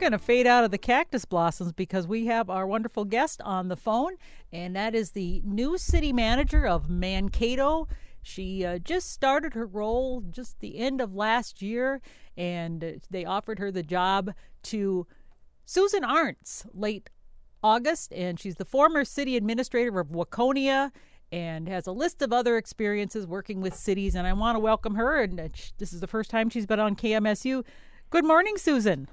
going to fade out of the cactus blossoms because we have our wonderful guest on the phone, and that is the new city manager of Mankato. She uh, just started her role just the end of last year, and they offered her the job to Susan Arntz late August, and she's the former city administrator of Waconia and has a list of other experiences working with cities. And I want to welcome her, and uh, this is the first time she's been on KMSU. Good morning, Susan.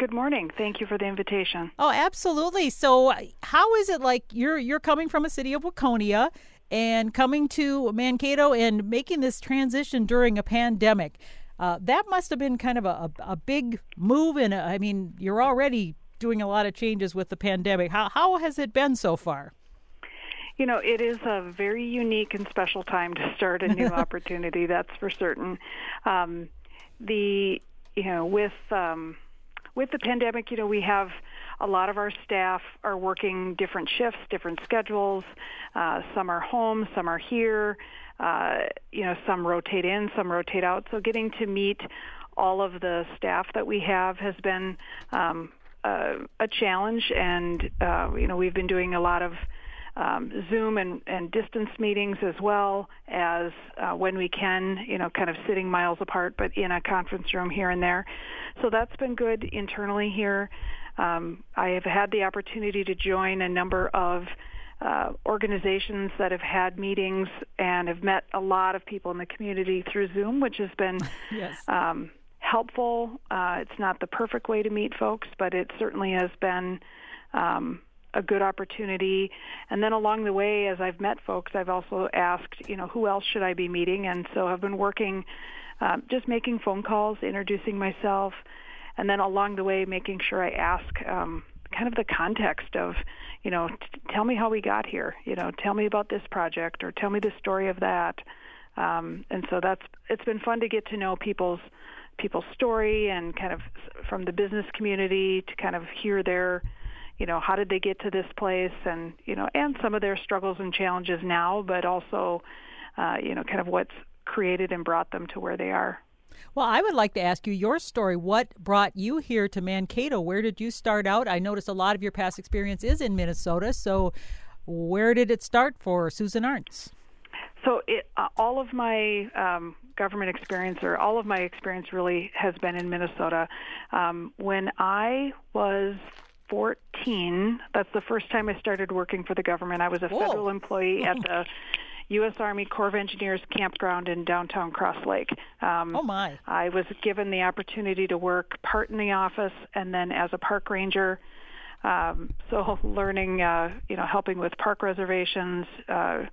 Good morning. Thank you for the invitation. Oh, absolutely. So, how is it like you're you're coming from a city of Waconia and coming to Mankato and making this transition during a pandemic? Uh, that must have been kind of a, a, big move, and I mean, you're already doing a lot of changes with the pandemic. How how has it been so far? You know, it is a very unique and special time to start a new opportunity. That's for certain. Um, the you know with um, with the pandemic, you know, we have a lot of our staff are working different shifts, different schedules. Uh, some are home, some are here. Uh, you know, some rotate in, some rotate out. So getting to meet all of the staff that we have has been um, a, a challenge, and uh, you know, we've been doing a lot of um, Zoom and, and distance meetings as well as uh, when we can, you know, kind of sitting miles apart, but in a conference room here and there. So that's been good internally here. Um, I have had the opportunity to join a number of uh, organizations that have had meetings and have met a lot of people in the community through Zoom, which has been yes. um, helpful. Uh, it's not the perfect way to meet folks, but it certainly has been um, a good opportunity. And then along the way, as I've met folks, I've also asked, you know, who else should I be meeting? And so I've been working, um, just making phone calls, introducing myself, and then along the way, making sure I ask um, kind of the context of, you know, t- tell me how we got here. You know, tell me about this project, or tell me the story of that. Um, and so that's it's been fun to get to know people's people's story and kind of from the business community to kind of hear their you know how did they get to this place and you know and some of their struggles and challenges now but also uh, you know kind of what's created and brought them to where they are well, I would like to ask you your story. What brought you here to Mankato? Where did you start out? I noticed a lot of your past experience is in Minnesota. So, where did it start for Susan Arntz? So, it, uh, all of my um, government experience, or all of my experience, really has been in Minnesota. Um, when I was 14. That's the first time I started working for the government. I was a Whoa. federal employee at the U.S. Army Corps of Engineers campground in downtown Cross Lake. Um, oh my! I was given the opportunity to work part in the office and then as a park ranger. Um, so learning, uh, you know, helping with park reservations. Uh,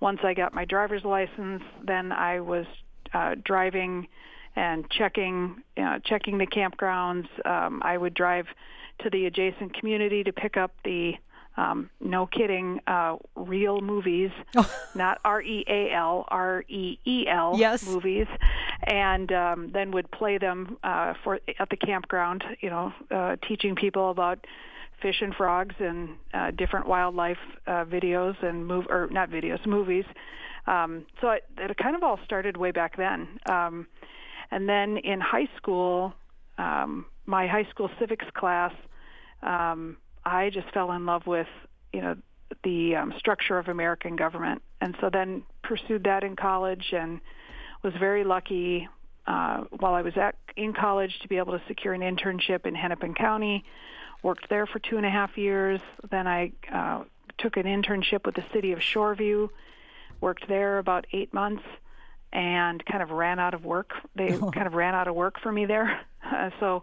once I got my driver's license, then I was uh, driving and checking, you know, checking the campgrounds. Um, I would drive to the adjacent community to pick up the um, no kidding, uh, real movies, not R E A L, R E E L yes. movies, and um, then would play them uh, for at the campground. You know, uh, teaching people about fish and frogs and uh, different wildlife uh, videos and move or not videos, movies. Um, so it, it kind of all started way back then. Um, and then in high school, um, my high school civics class, um, I just fell in love with, you know, the um, structure of American government, and so then pursued that in college and was very lucky uh, while I was at in college to be able to secure an internship in Hennepin County. Worked there for two and a half years. Then I uh, took an internship with the city of Shoreview. Worked there about eight months and kind of ran out of work. They kind of ran out of work for me there. Uh, so,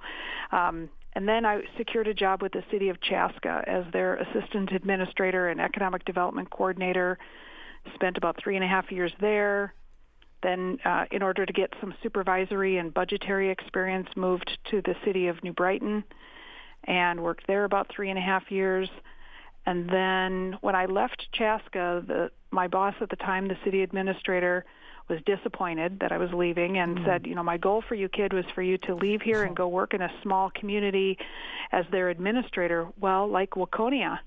um, and then I secured a job with the city of Chaska as their assistant administrator and economic development coordinator. Spent about three and a half years there. Then, uh, in order to get some supervisory and budgetary experience, moved to the city of New Brighton and worked there about three and a half years. And then, when I left Chaska, the, my boss at the time, the city administrator, was disappointed that I was leaving and mm. said, you know, my goal for you, kid, was for you to leave here and go work in a small community as their administrator. Well, like Waconia.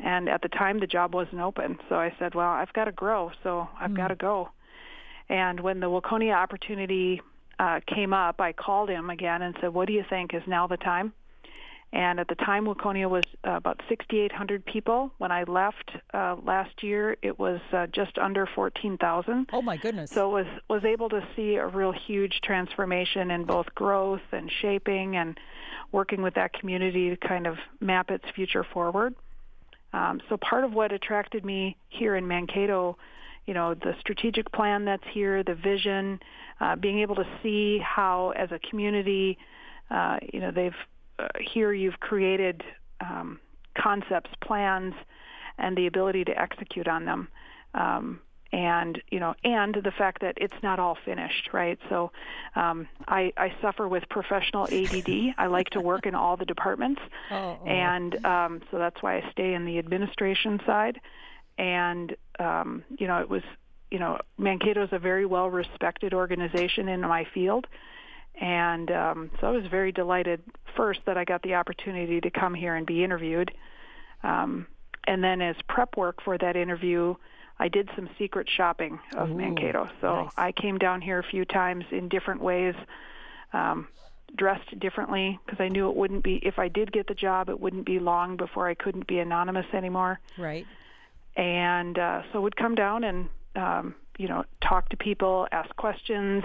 And at the time, the job wasn't open. So I said, well, I've got to grow, so I've mm. got to go. And when the Waconia opportunity uh, came up, I called him again and said, what do you think? Is now the time? And at the time, Waconia was uh, about 6,800 people. When I left uh, last year, it was uh, just under 14,000. Oh my goodness! So was was able to see a real huge transformation in both growth and shaping, and working with that community to kind of map its future forward. Um, so part of what attracted me here in Mankato, you know, the strategic plan that's here, the vision, uh, being able to see how, as a community, uh, you know, they've uh, here you've created um, concepts, plans, and the ability to execute on them. Um, and you know, and the fact that it's not all finished, right? So, um, I, I suffer with professional ADD. I like to work in all the departments, oh, oh. and um, so that's why I stay in the administration side. And um, you know, it was you know, Mankato is a very well respected organization in my field. And um, so I was very delighted first that I got the opportunity to come here and be interviewed. Um, and then as prep work for that interview, I did some secret shopping of Ooh, Mankato. So nice. I came down here a few times in different ways, um, dressed differently because I knew it wouldn't be, if I did get the job, it wouldn't be long before I couldn't be anonymous anymore. Right. And uh, so would come down and um, you know, talk to people, ask questions,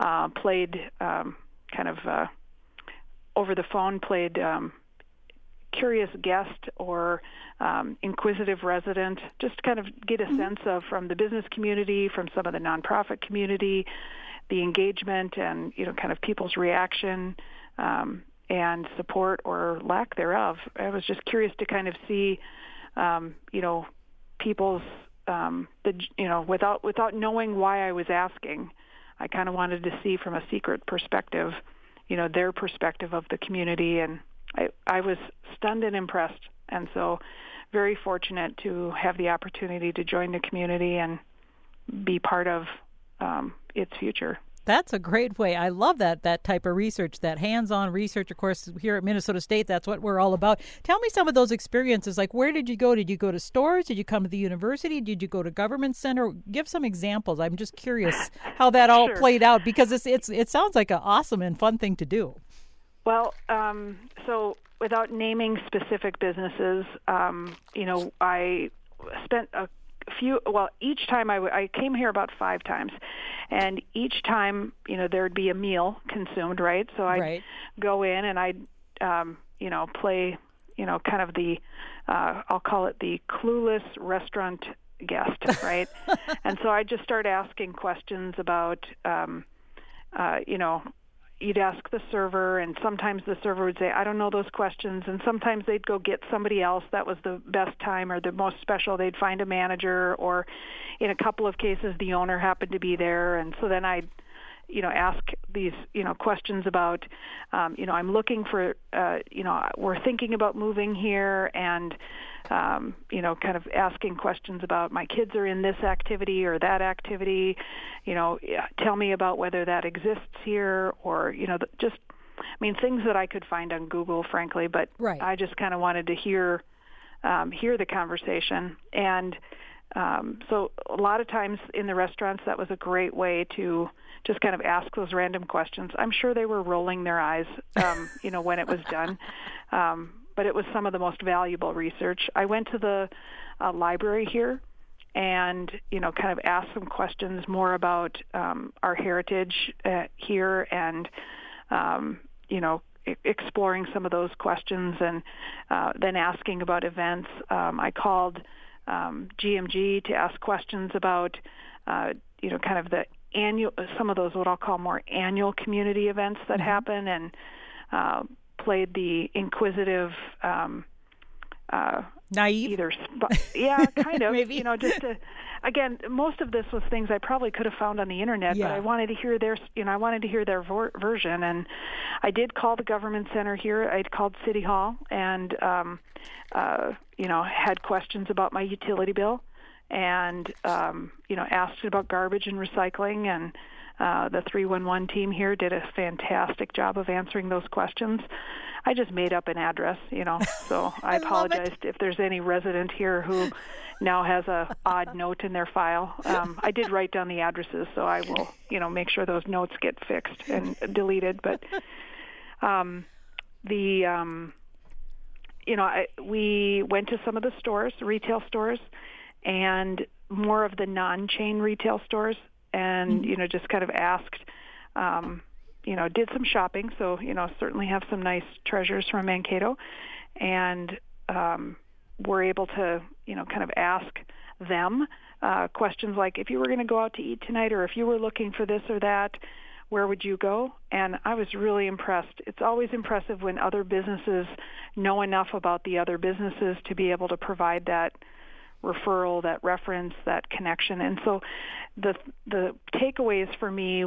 uh, played um, kind of uh, over the phone, played um, curious guest or um, inquisitive resident, just to kind of get a Mm-hmm. sense of from the business community, from some of the nonprofit community, the engagement and you know kind of people's reaction um, and support or lack thereof. I was just curious to kind of see, um, you know, people's um, the you know without without knowing why I was asking, I kind of wanted to see from a secret perspective, you know, their perspective of the community, and I I was stunned and impressed, and so very fortunate to have the opportunity to join the community and be part of um, its future. That's a great way. I love that that type of research, that hands-on research. Of course, here at Minnesota State, that's what we're all about. Tell me some of those experiences. Like, where did you go? Did you go to stores? Did you come to the university? Did you go to government center? Give some examples. I'm just curious how that all Sure. played out because it's it's it sounds like an awesome and fun thing to do. Well, um, so without naming specific businesses, um, you know, I spent a few. Well, each time I, w- I came here about five times, and each time, you know, there'd be a meal consumed, right? So I'd Right. go in and I'd, um, you know, play, you know, kind of the, uh, I'll call it the clueless restaurant guest, right? and so I just start asking questions about, um, uh, you know, you'd ask the server, and sometimes the server would say, "I don't know those questions," and sometimes they'd go get somebody else that was the best time or the most special. They'd find a manager, or in a couple of cases, the owner happened to be there, and so then I'd you know ask these you know questions about um, you know I'm looking for uh, you know we're thinking about moving here and um, you know kind of asking questions about my kids are in this activity or that activity you know tell me about whether that exists here or you know just I mean things that I could find on Google frankly but Right. I just kind of wanted to hear um, hear the conversation and um, so a lot of times in the restaurants, that was a great way to just kind of ask those random questions. I'm sure they were rolling their eyes, um, you know, when it was done. Um, but it was some of the most valuable research. I went to the uh, library here and, you know, kind of asked some questions more about um, our heritage uh, here and, um, you know, exploring some of those questions and uh, then asking about events. Um, I called um, GMG to ask questions about, uh, you know, kind of the annual, some of those what I'll call more annual community events that happen, and uh, played the inquisitive. Um, uh, Naive. either sp- yeah kind of Maybe. you know just to again most of this was things i probably could have found on the internet Yeah. but i wanted to hear their you know i wanted to hear their vor- version and i did call the government center here i called city hall and um uh you know had questions about my utility bill and um you know asked about garbage and recycling and uh, the 311 team here did a fantastic job of answering those questions. I just made up an address, you know, so I, I apologize if there's any resident here who now has a odd note in their file. Um, I did write down the addresses, so I will, you know, make sure those notes get fixed and deleted. But um, the um, you know, I, we went to some of the stores, retail stores, and more of the non-chain retail stores, and mm-hmm. you know, just kind of asked. Um, you know, did some shopping, so you know, certainly have some nice treasures from Mankato, and um, were able to, you know, kind of ask them uh, questions like, if you were going to go out to eat tonight, or if you were looking for this or that, where would you go? And I was really impressed. It's always impressive when other businesses know enough about the other businesses to be able to provide that referral, that reference, that connection. And so the the takeaways for me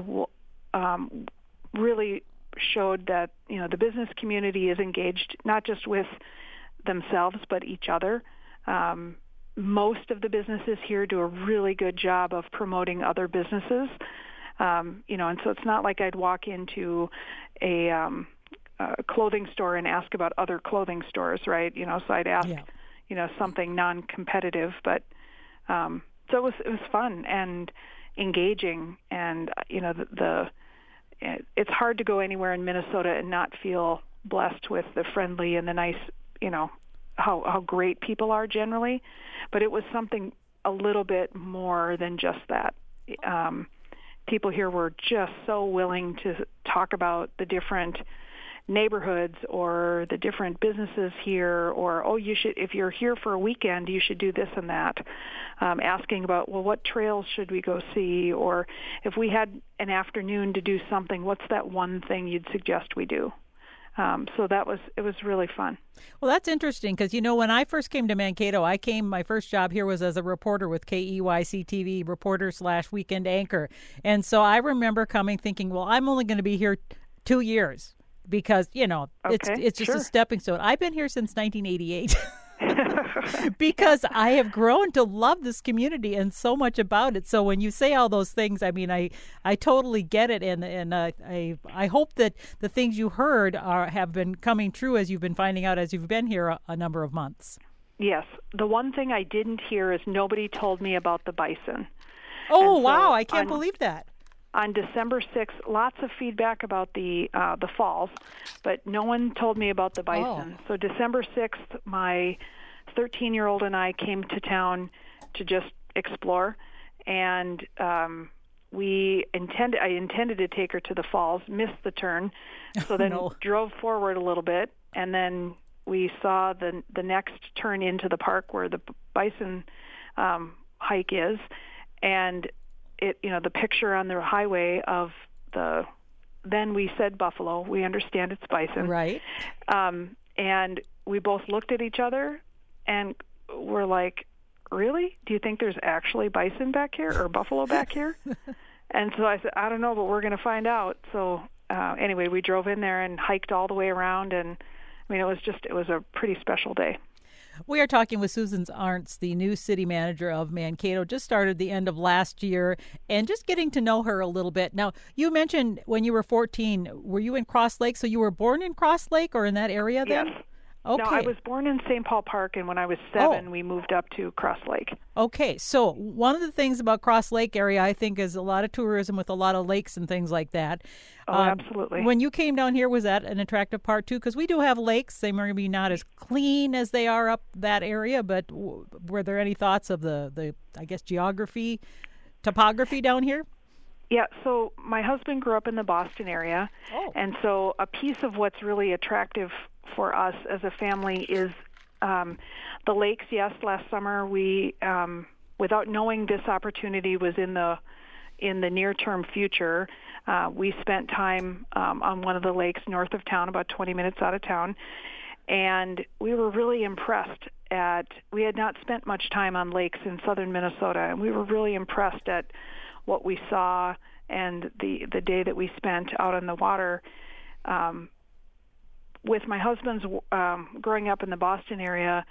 um, really showed that you know the business community is engaged not just with themselves but each other. Um, most of the businesses here do a really good job of promoting other businesses. Um, you know, and so it's not like I'd walk into a, um, a clothing store and ask about other clothing stores, right? You know, so I'd ask, yeah. You know, something non-competitive, but um, so it was it was fun and engaging, and you know, the, the it's hard to go anywhere in Minnesota and not feel blessed with the friendly and the nice, you know, how how great people are generally, but it was something a little bit more than just that. Um, people here were just so willing to talk about the different neighborhoods or the different businesses here or oh you should if you're here for a weekend you should do this and that. Um, asking about well what trails should we go see? Or if we had an afternoon to do something what's that one thing you'd suggest we do? Um, so that was it was really fun. Well, that's interesting because you know when I first came to Mankato, I came my first job here was as a reporter with KEYC TV, reporter slash weekend anchor, and so I remember coming thinking, well, I'm only going to be here two years because you know okay, it's it's just sure. a stepping stone. I've been here since 1988. because I have grown to love this community and so much about it. So when you say all those things, I mean, I I totally get it, and and uh, I I hope that the things you heard are have been coming true as you've been finding out as you've been here a, a number of months. Yes, the one thing I didn't hear is nobody told me about the bison. Oh so wow! I can't on, believe that on December 6th, lots of feedback about the uh, the falls, but no one told me about the bison. Oh. So December 6th, my 13 year old and I came to town to just explore, and um, we intended I intended to take her to the falls, missed the turn, so then no. drove forward a little bit, and then we saw the the next turn into the park where the bison um, hike is, and it you know the picture on the highway of the then we said buffalo. We understand it's bison, right? Um, and we both looked at each other and we're like, really? Do you think there's actually bison back here or buffalo back here? and so I said, I don't know, but we're going to find out. So uh, anyway, we drove in there and hiked all the way around, and I mean, it was just it was a pretty special day. We are talking with Susan Arntz, the new city manager of Mankato, just started the end of last year, and just getting to know her a little bit. Now, you mentioned when you were 14, were you in Cross Lake? So you were born in Cross Lake or in that area then? Yes. Okay. No, I was born in St. Paul Park, and when I was seven, oh. we moved up to Cross Lake. Okay, so one of the things about Cross Lake area, I think, is a lot of tourism with a lot of lakes and things like that. Oh, um, absolutely. When you came down here, was that an attractive part too? Because we do have lakes; they may be not as clean as they are up that area. But w- were there any thoughts of the the I guess geography, topography down here? Yeah, so my husband grew up in the Boston area, oh. and so a piece of what's really attractive for us as a family is um, the lakes. Yes, last summer we, um, without knowing this opportunity was in the in the near term future, uh, we spent time um, on one of the lakes north of town, about 20 minutes out of town, and we were really impressed at. We had not spent much time on lakes in southern Minnesota, and we were really impressed at what we saw and the the day that we spent out on the water. Um, with my husband's um, growing up in the Boston area,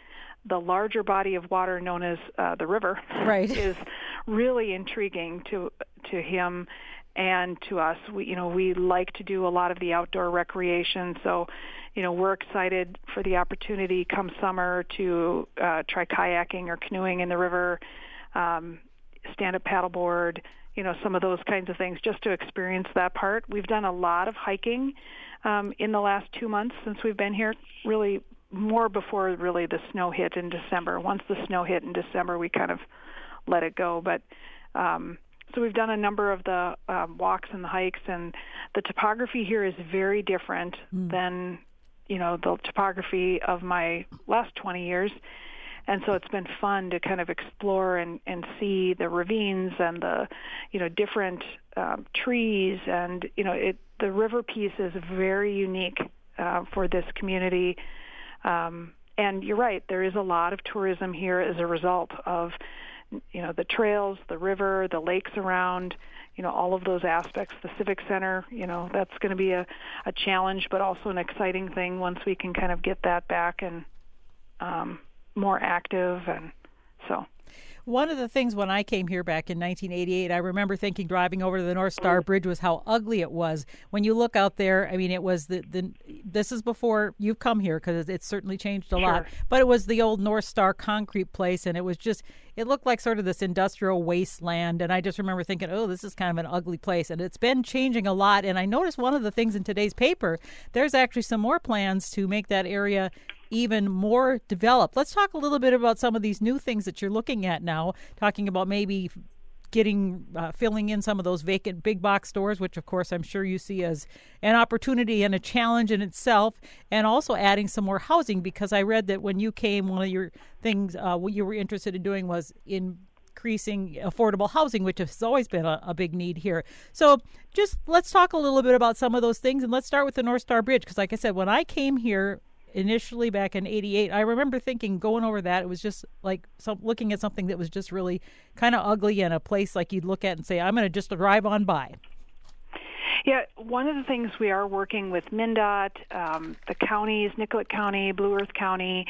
the larger body of water known as uh, the river right. is really intriguing to to him and to us. We you know we like to do a lot of the outdoor recreation, so you know we're excited for the opportunity come summer to uh, try kayaking or canoeing in the river, um, stand up paddleboard, you know some of those kinds of things just to experience that part. We've done a lot of hiking um, in the last two months since we've been here. Really more before really the snow hit in December. Once the snow hit in December, we kind of let it go. But um, so we've done a number of the um, walks and the hikes, and the topography here is very different mm. than you know the topography of my last 20 years. And so it's been fun to kind of explore and, and see the ravines and the, you know, different um, trees and you know it. The river piece is very unique uh, for this community. Um, and you're right, there is a lot of tourism here as a result of you know the trails, the river, the lakes around, you know all of those aspects. The civic center, you know that's going to be a, a challenge, but also an exciting thing once we can kind of get that back and um, more active and so. One of the things when I came here back in 1988, I remember thinking driving over to the North Star mm. Bridge was how ugly it was. When you look out there, I mean, it was the, the this is before you've come here because it's certainly changed a sure. lot, but it was the old North Star concrete place, and it was just, it looked like sort of this industrial wasteland. And I just remember thinking, oh, this is kind of an ugly place. And it's been changing a lot. And I noticed one of the things in today's paper, there's actually some more plans to make that area even more developed. Let's talk a little bit about some of these new things that you're looking at now, talking about maybe getting uh, filling in some of those vacant big box stores which of course i'm sure you see as an opportunity and a challenge in itself and also adding some more housing because i read that when you came one of your things uh, what you were interested in doing was increasing affordable housing which has always been a, a big need here so just let's talk a little bit about some of those things and let's start with the north star bridge because like i said when i came here initially back in 88 i remember thinking going over that it was just like some, looking at something that was just really kind of ugly in a place like you'd look at and say i'm going to just drive on by. Yeah, one of the things we are working with MnDOT, um, the counties, Nicollet County, Blue Earth County,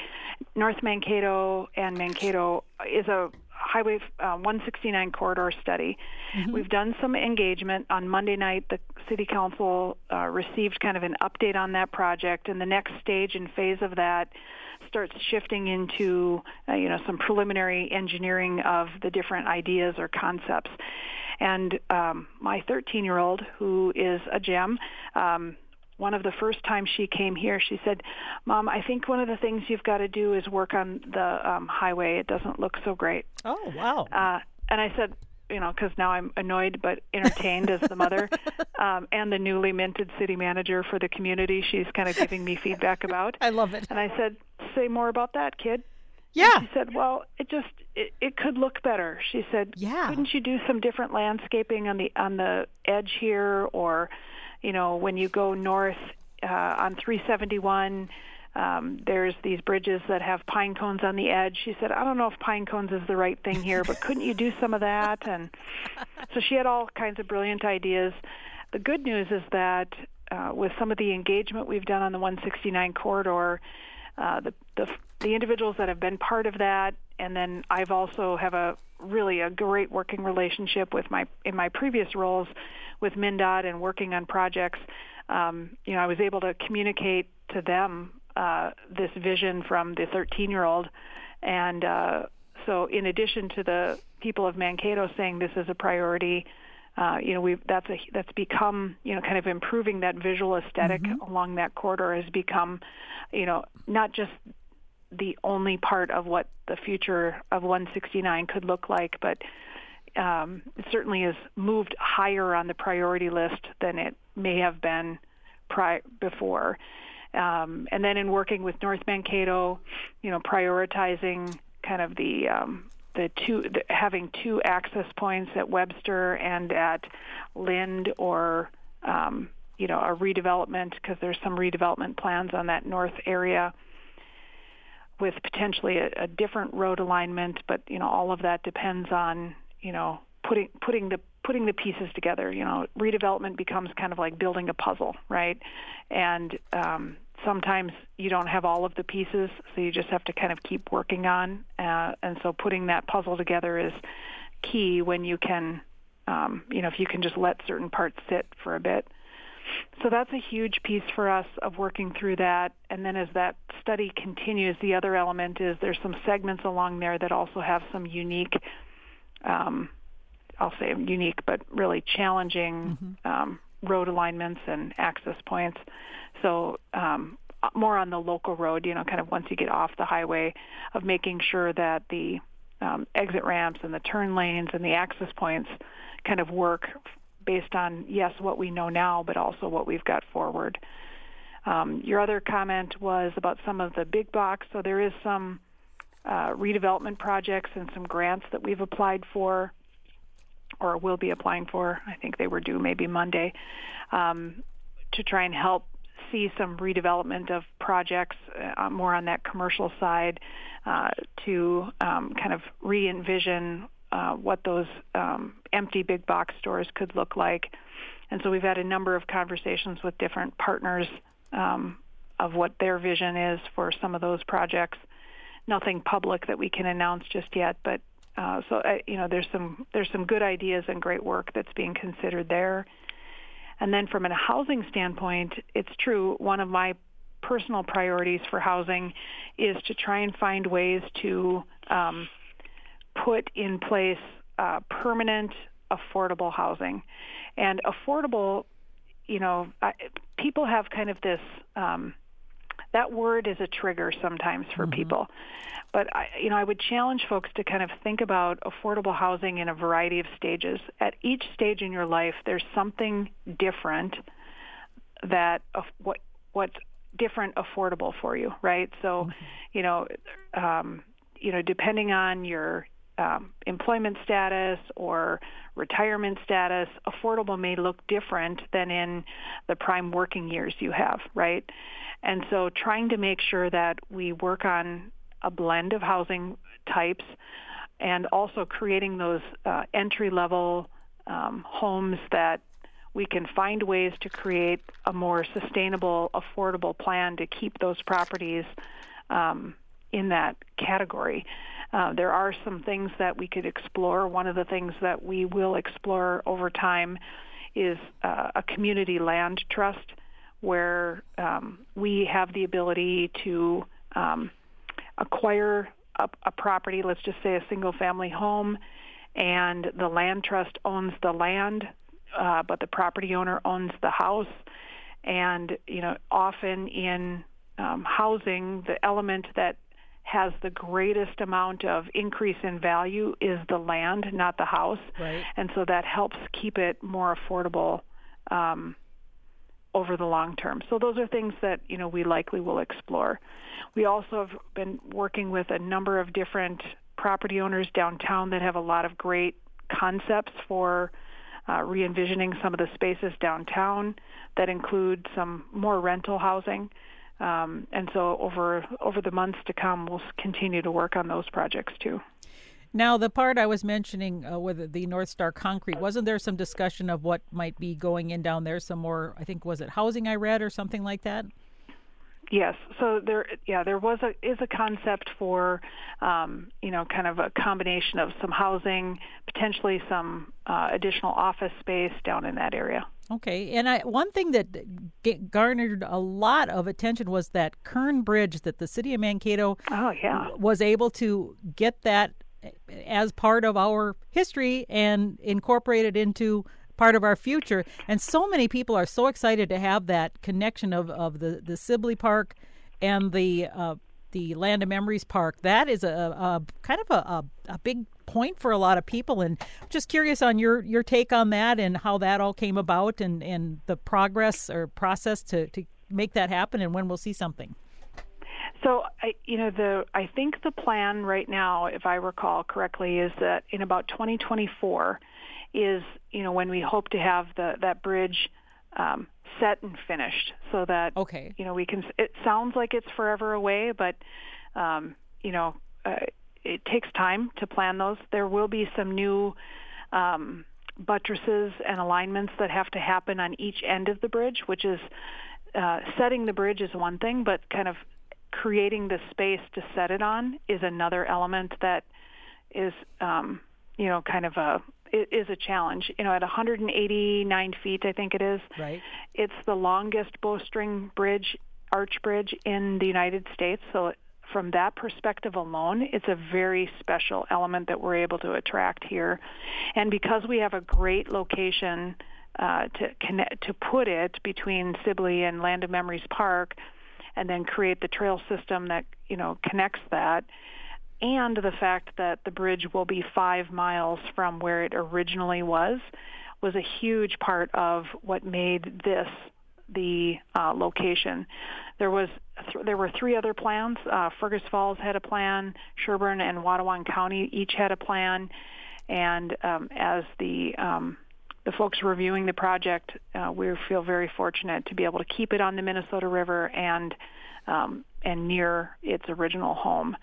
North Mankato, and Mankato is a Highway uh, 169 corridor study. Mm-hmm. We've done some engagement. On Monday night, the City Council uh, received kind of an update on that project, and the next stage and phase of that starts shifting into uh, you know some preliminary engineering of the different ideas or concepts. And um, my 13 year old, who is a gem, um, one of the first times she came here, she said, "Mom, I think one of the things you've got to do is work on the um, highway. It doesn't look so great." Oh, wow! Uh, and I said, you know, because now I'm annoyed but entertained as the mother um, and the newly minted city manager for the community. She's kind of giving me feedback about. I love it. And I said, "Say more about that, kid." Yeah. And she said, "Well, it just it, it could look better." She said, "Yeah, couldn't you do some different landscaping on the on the edge here, or, you know, when you go north uh, on 371?" Um, there's these bridges that have pine cones on the edge. She said, I don't know if pine cones is the right thing here, but couldn't you do some of that? And so she had all kinds of brilliant ideas. The good news is that uh, with some of the engagement we've done on the 169 corridor, uh, the, the the individuals that have been part of that, and then I've also have a really a great working relationship with my in my previous roles with MnDOT and working on projects. Um, you know, I was able to communicate to them uh, this vision from the 13-year-old, and uh, so in addition to the people of Mankato saying this is a priority, uh, you know, we've that's a that's become you know kind of improving that visual esthetic mm-hmm. along that corridor has become, you know, not just the only part of what the future of 169 could look like, but um, it certainly has moved higher on the priority list than it may have been pri- before. Um, and then in working with North Mankato, you know, prioritizing kind of the um, the two the, having two access points at Webster and at Lind or um, you know a redevelopment because there's some redevelopment plans on that north area with potentially a, a different road alignment, but you know all of that depends on you know putting putting the putting the pieces together. You know, redevelopment becomes kind of like building a puzzle, right? And um, sometimes you don't have all of the pieces, so you just have to kind of keep working on. Uh, and so putting that puzzle together is key when you can, um, you know, if you can just let certain parts sit for a bit. So that's a huge piece for us of working through that. And then as that study continues, the other element is there's some segments along there that also have some unique, um, I'll say unique, but really challenging mm-hmm. um, road alignments and access points. So um, more on the local road, you know, kind of once you get off the highway, of making sure that the um, exit ramps and the turn lanes and the access points kind of work based on yes what we know now, but also what we've got forward. Um, your other comment was about some of the big box. So there is some uh, redevelopment projects and some grants that we've applied for or will be applying for. I think they were due maybe Monday um, to try and help see some redevelopment of projects uh, more on that commercial side uh, to um, kind of re-envision uh, what those um, empty big box stores could look like. And so we've had a number of conversations with different partners um, of what their vision is for some of those projects. Nothing public that we can announce just yet, but uh, so uh, you know there's some there's some good ideas and great work that's being considered there. And then from a housing standpoint, it's true. One of my personal priorities for housing is to try and find ways to um, put in place uh, permanent, affordable housing. And affordable, you know, I, people have kind of this. Um, that word is a trigger sometimes for mm-hmm. people. But I, you know, I would challenge folks to kind of think about affordable housing in a variety of stages. At each stage in your life, there's something different that what what's different affordable for you, right? So, mm-hmm. you know, um, you know, depending on your um, employment status or retirement status, affordable may look different than in the prime working years you have, right? And so trying to make sure that we work on a blend of housing types and also creating those uh, entry level um, homes that we can find ways to create a more sustainable, affordable plan to keep those properties um, in that category. Uh, there are some things that we could explore. One of the things that we will explore over time is uh, a community land trust where um, we have the ability to um, acquire a, a property, let's just say a single family home, and the land trust owns the land, uh, but the property owner owns the house. And, you know, often in um, housing, the element that has the greatest amount of increase in value is the land, not the house. Right. And so that helps keep it more affordable um, over the long term. So those are things that you know we likely will explore. We also have been working with a number of different property owners downtown that have a lot of great concepts for uh, re-envisioning some of the spaces downtown that include some more rental housing. Um, and so over over the months to come, we'll continue to work on those projects too. Now, the part I was mentioning uh, with the North Star Concrete, wasn't there some discussion of what might be going in down there? Some more, I think, was it housing I read or something like that? Yes. So there, yeah, there was a is a concept for, um, you know, kind of a combination of some housing, potentially some uh, additional office space down in that area. Okay, and I, one thing that garnered a lot of attention was that Kern Bridge that the city of Mankato oh, yeah. was able to get that as part of our history and incorporate it into part of our future. And so many people are so excited to have that connection of, of the, the Sibley Park and the uh, the Land of Memories Park. That is a, a kind of a, a, a, big point for a lot of people. And just curious on your, your take on that and how that all came about and, and the progress or process to, to make that happen and when we'll see something. So, I, you know, the I think the plan right now, if I recall correctly, is that in about 2024 is you know when we hope to have the that bridge um, set and finished, so that okay, you know we can. It sounds like it's forever away, but um, you know, uh, it takes time to plan those. There will be some new. Um, buttresses and alignments that have to happen on each end of the bridge, which is uh, setting the bridge is one thing, but kind of creating the space to set it on is another element that is um, you know kind of a is a challenge. You know, at 189 feet, I think it is. Right. It's the longest bowstring bridge, arch bridge in the United States. So from that perspective alone, it's a very special element that we're able to attract here. And because we have a great location uh, to connect, to put it between Sibley and Land of Memories Park, and then create the trail system that you know connects that and the fact that the bridge will be five miles from where it originally was was a huge part of what made this the uh, location. There was th- there were three other plans. Uh, Fergus Falls had a plan. Sherburne and Watonwan County each had a plan. And um, as the um, the folks reviewing the project, uh, we feel very fortunate to be able to keep it on the Minnesota River and um, and near its original home.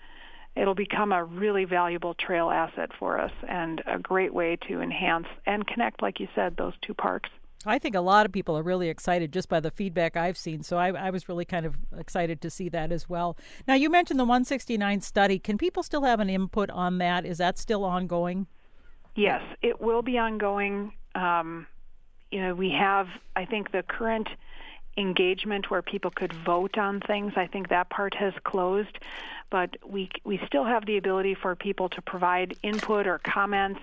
It'll become a really valuable trail asset for us and a great way to enhance and connect, like you said, those two parks. I think a lot of people are really excited just by the feedback I've seen. So I, I, was really kind of excited to see that as well. Now, you mentioned the 169 study. Can people still have an input on that? Is that still ongoing? Yes, it will be ongoing. Um, you know, we have, I think, the current engagement where people could vote on things. I think that part has closed, but we we still have the ability for people to provide input or comments.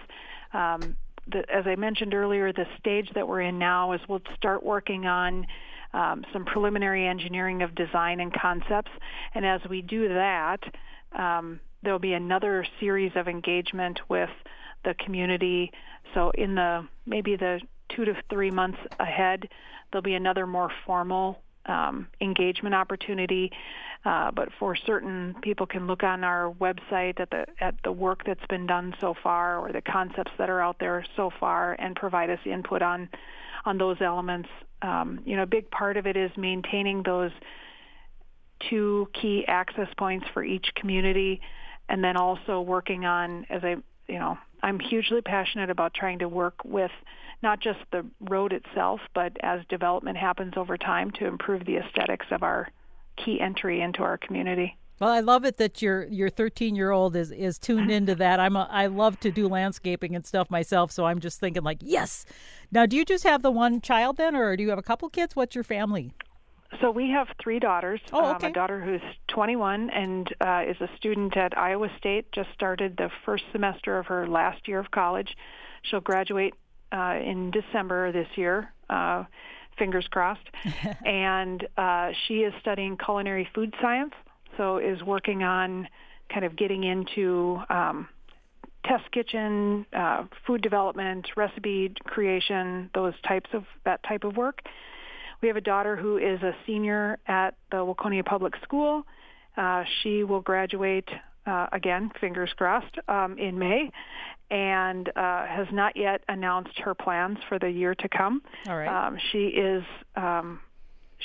Um, the, as I mentioned earlier, the stage that we're in now is we'll start working on um, some preliminary engineering of design and concepts, and as we do that, um, there'll be another series of engagement with the community. So in the maybe the two to three months ahead, there'll be another more formal um, engagement opportunity. Uh, but for certain, people can look on our website at the at the work that's been done so far, or the concepts that are out there so far, and provide us input on on those elements. Um, you know, a big part of it is maintaining those two key access points for each community, and then also working on, as I you know, I'm hugely passionate about trying to work with not just the road itself, but as development happens over time to improve the aesthetics of our key entry into our community. Well, I love it that your your 13 year old is is tuned into that. I'm a, I love to do landscaping and stuff myself, so I'm just thinking like, yes. Now, do you just have the one child then, or do you have a couple kids? What's your family? So we have three daughters. Oh, okay. Um, a daughter who's 21 and uh, is a student at Iowa State. Just started the first semester of her last year of college. She'll graduate uh, in December this year. Uh, fingers crossed. and uh, she is studying culinary food science, so is working on kind of getting into um, test kitchen, uh, food development, recipe creation, those types of that type of work. We have a daughter who is a senior at the Waconia Public School. Uh, she will graduate uh, again, fingers crossed, um, in May, and uh, has not yet announced her plans for the year to come. All right. Um, she is um,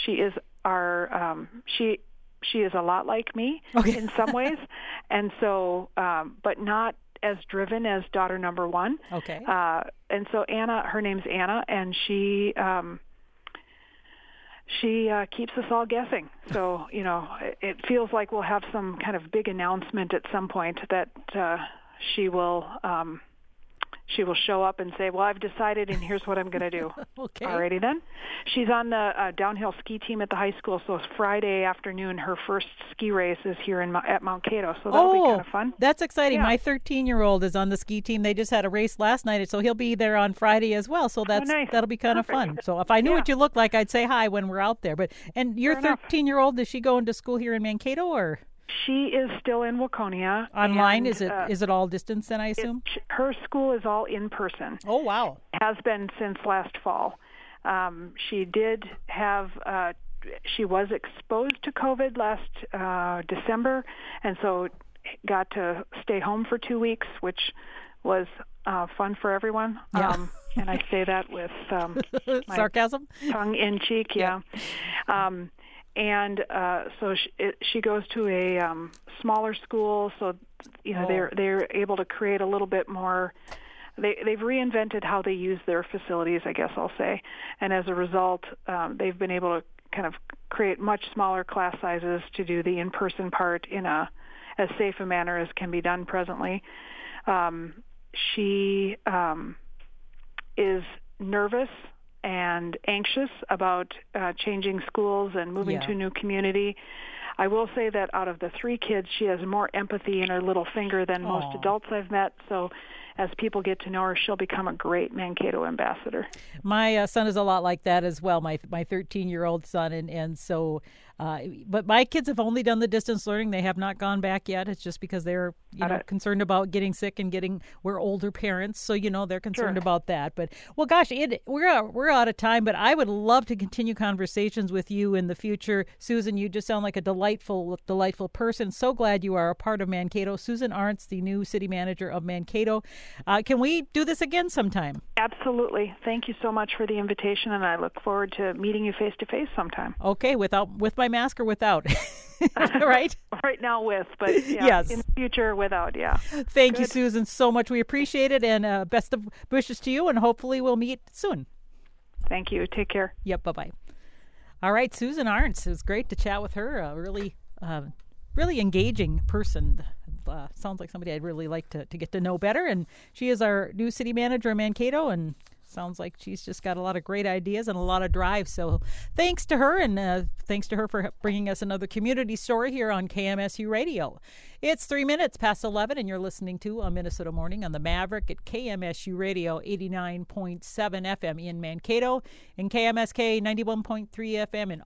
she is our um, she she is a lot like me okay. in some ways, and so um, but not as driven as daughter number one. Okay. Uh, and so Anna, her name's Anna, and she. Um, she uh, keeps us all guessing. So you know, it, feels like we'll have some kind of big announcement at some point that uh, she will um, she will show up and say, "Well, I've decided, and here's what I'm going to do." okay. Alrighty then. She's on the uh, downhill ski team at the high school, so it's Friday afternoon. Her first ski race is here in at Mount Kato, so that'll oh, be kind of fun. That's exciting. Yeah. My 13 year old is on the ski team. They just had a race last night, so he'll be there on Friday as well. So that's oh, nice. that'll be kind Perfect. of fun. So if I knew Yeah. what you looked like, I'd say hi when we're out there. But and your 13 year old, is she going to school here in Mankato or She is still in Waconia. online? and, is it is uh, it all distance then? I assume. it- her school is all in person. oh wow. has been since last fall. Um, she did have, uh, she was exposed to COVID last uh, December, and so got to stay home for two weeks, which was uh, fun for everyone. Yeah. Um, and I say that with um, my Sarcasm. tongue in cheek, yeah. Um, and uh, so she, it, she goes to a um, smaller school, so you know Oh. they're they're able to create a little bit more. They they've reinvented how they use their facilities, I guess I'll say, and as a result, um, they've been able to kind of create much smaller class sizes to do the in-person part in a as safe a manner as can be done presently. Um, she um, is nervous and anxious about uh, changing schools and moving Yeah. to a new community. I will say that out of the three kids, she has more empathy in her little finger than Aw. most adults I've met. So as people get to know her, she'll become a great Mankato ambassador. My uh, son is a lot like that as well. My my 13 year old son, and and so uh, but my kids have only done the distance learning. They have not gone back yet. It's just because they're you know concerned about getting sick and getting. We're older parents, so you know they're concerned sure. about that. But well, gosh, it, we're we're out of time. But I would love to continue conversations with you in the future, Susan. You just sound like a delightful, delightful person. So glad you are a part of Mankato. Susan Arntz, the new city manager of Mankato. Uh, can we do this again sometime? Absolutely. Thank you so much for the invitation, and I look forward to meeting you face to face sometime. Okay, without with my mask or without? right? right now with, but yeah, yes. in the future without, yeah. Thank Good. you, Susan, so much. We appreciate it, and uh, best of wishes to you, and hopefully we'll meet soon. Thank you. Take care. Yep, bye bye. All right, Susan Arntz. It was great to chat with her. A really, uh, really engaging person. Uh, sounds like somebody I'd really like to, to get to know better. And she is our new city manager in Mankato, and sounds like she's just got a lot of great ideas and a lot of drive. So thanks to her, and uh, thanks to her for bringing us another community story here on KMSU Radio. It's three minutes past 11, and you're listening to a Minnesota Morning on the Maverick at KMSU Radio 89.7 FM in Mankato and KMSK 91.3 FM in